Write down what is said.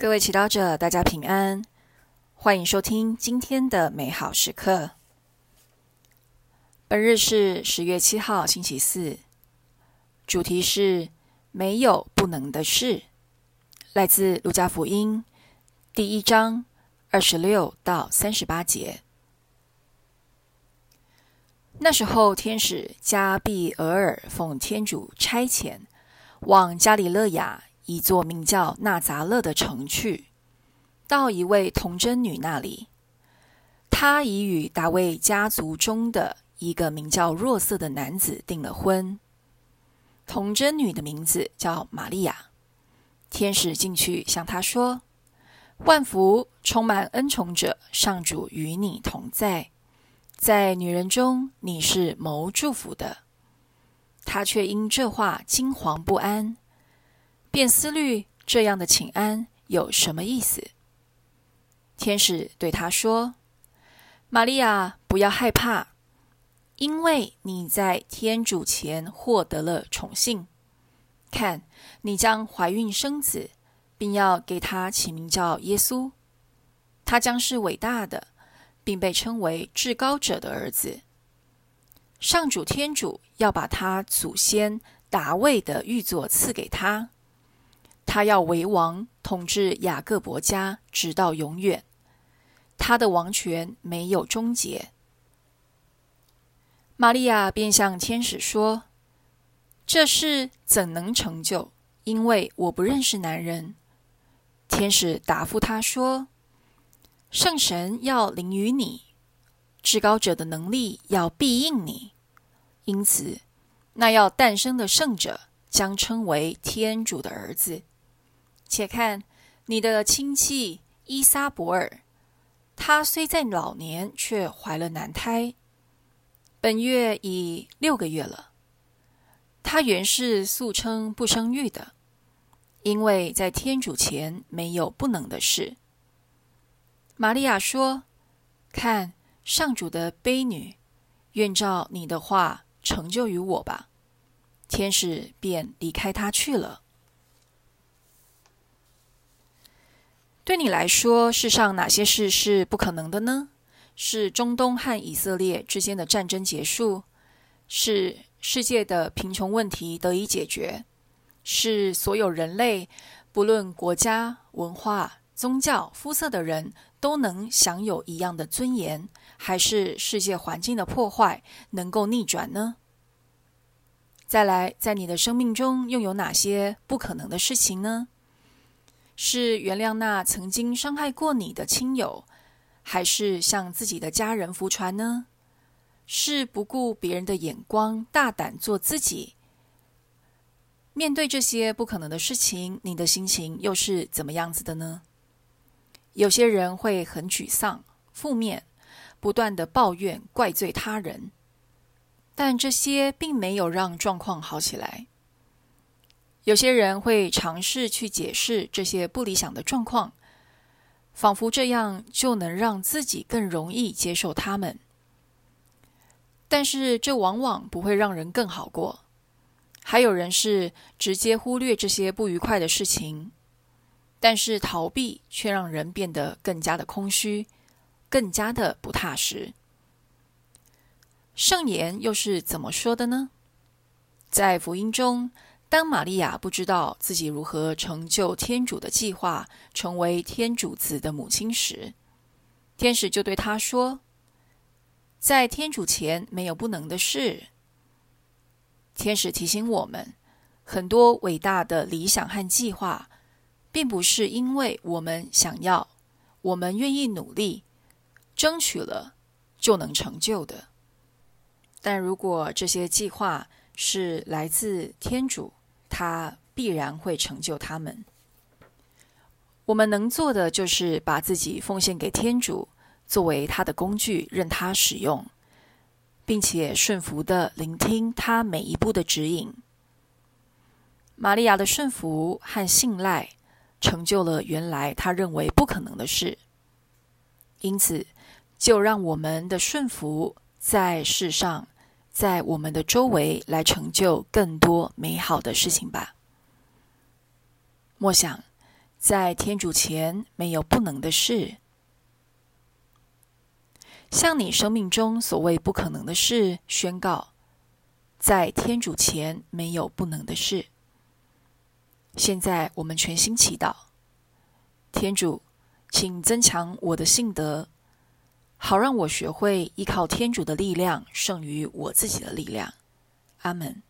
各位祈祷者，大家平安，欢迎收听今天的美好时刻。本日是十月七号，星期四，主题是没有不能的事，来自路加福音第一章二十六到三十八节。那时候，天使加比俄尔奉天主差遣，往加里勒亚一座名叫纳扎勒的城去，到一位童贞女那里。她已与大卫家族中的一个名叫若瑟的男子订了婚。童贞女的名字叫玛利亚。天使进去向她说：“万福，充满恩宠者，上主与你同在。”在女人中，你是谋祝福的。她却因这话惊惶不安，便思虑这样的请安有什么意思。天使对他说：“玛利亚，不要害怕，因为你在天主前获得了宠幸。看，你将怀孕生子，并要给他起名叫耶稣。他将是伟大的。”并被称为至高者的儿子。上主天主要把他祖先达卫的玉座赐给他，他要为王，统治雅各伯家，直到永远。他的王权没有终结。玛利亚便向天使说：“这事怎能成就？因为我不认识男人。”天使答复他说。圣神要临于你，至高者的能力要庇应你，因此，那要诞生的圣者将称为天主的儿子。且看你的亲戚伊莎伯尔，她虽在老年，却怀了男胎，本月已六个月了。她原是素称不生育的，因为在天主前没有不能的事。玛利亚说：“看，上主的卑女，愿照你的话成就于我吧。”天使便离开他去了。对你来说，世上哪些事是不可能的呢？是中东和以色列之间的战争结束？是世界的贫穷问题得以解决？是所有人类，不论国家、文化？宗教、肤色的人都能享有一样的尊严，还是世界环境的破坏能够逆转呢？再来，在你的生命中又有哪些不可能的事情呢？是原谅那曾经伤害过你的亲友，还是向自己的家人服传呢？是不顾别人的眼光，大胆做自己？面对这些不可能的事情，你的心情又是怎么样子的呢？有些人会很沮丧、负面，不断的抱怨、怪罪他人，但这些并没有让状况好起来。有些人会尝试去解释这些不理想的状况，仿佛这样就能让自己更容易接受他们，但是这往往不会让人更好过。还有人是直接忽略这些不愉快的事情。但是逃避却让人变得更加的空虚，更加的不踏实。圣言又是怎么说的呢？在福音中，当玛利亚不知道自己如何成就天主的计划，成为天主子的母亲时，天使就对她说：“在天主前没有不能的事。”天使提醒我们，很多伟大的理想和计划。并不是因为我们想要，我们愿意努力，争取了就能成就的。但如果这些计划是来自天主，他必然会成就他们。我们能做的就是把自己奉献给天主，作为他的工具，任他使用，并且顺服的聆听他每一步的指引。玛利亚的顺服和信赖。成就了原来他认为不可能的事，因此就让我们的顺服在世上，在我们的周围来成就更多美好的事情吧。默想，在天主前没有不能的事。向你生命中所谓不可能的事宣告：在天主前没有不能的事。现在我们全心祈祷，天主，请增强我的信德，好让我学会依靠天主的力量胜于我自己的力量。阿门。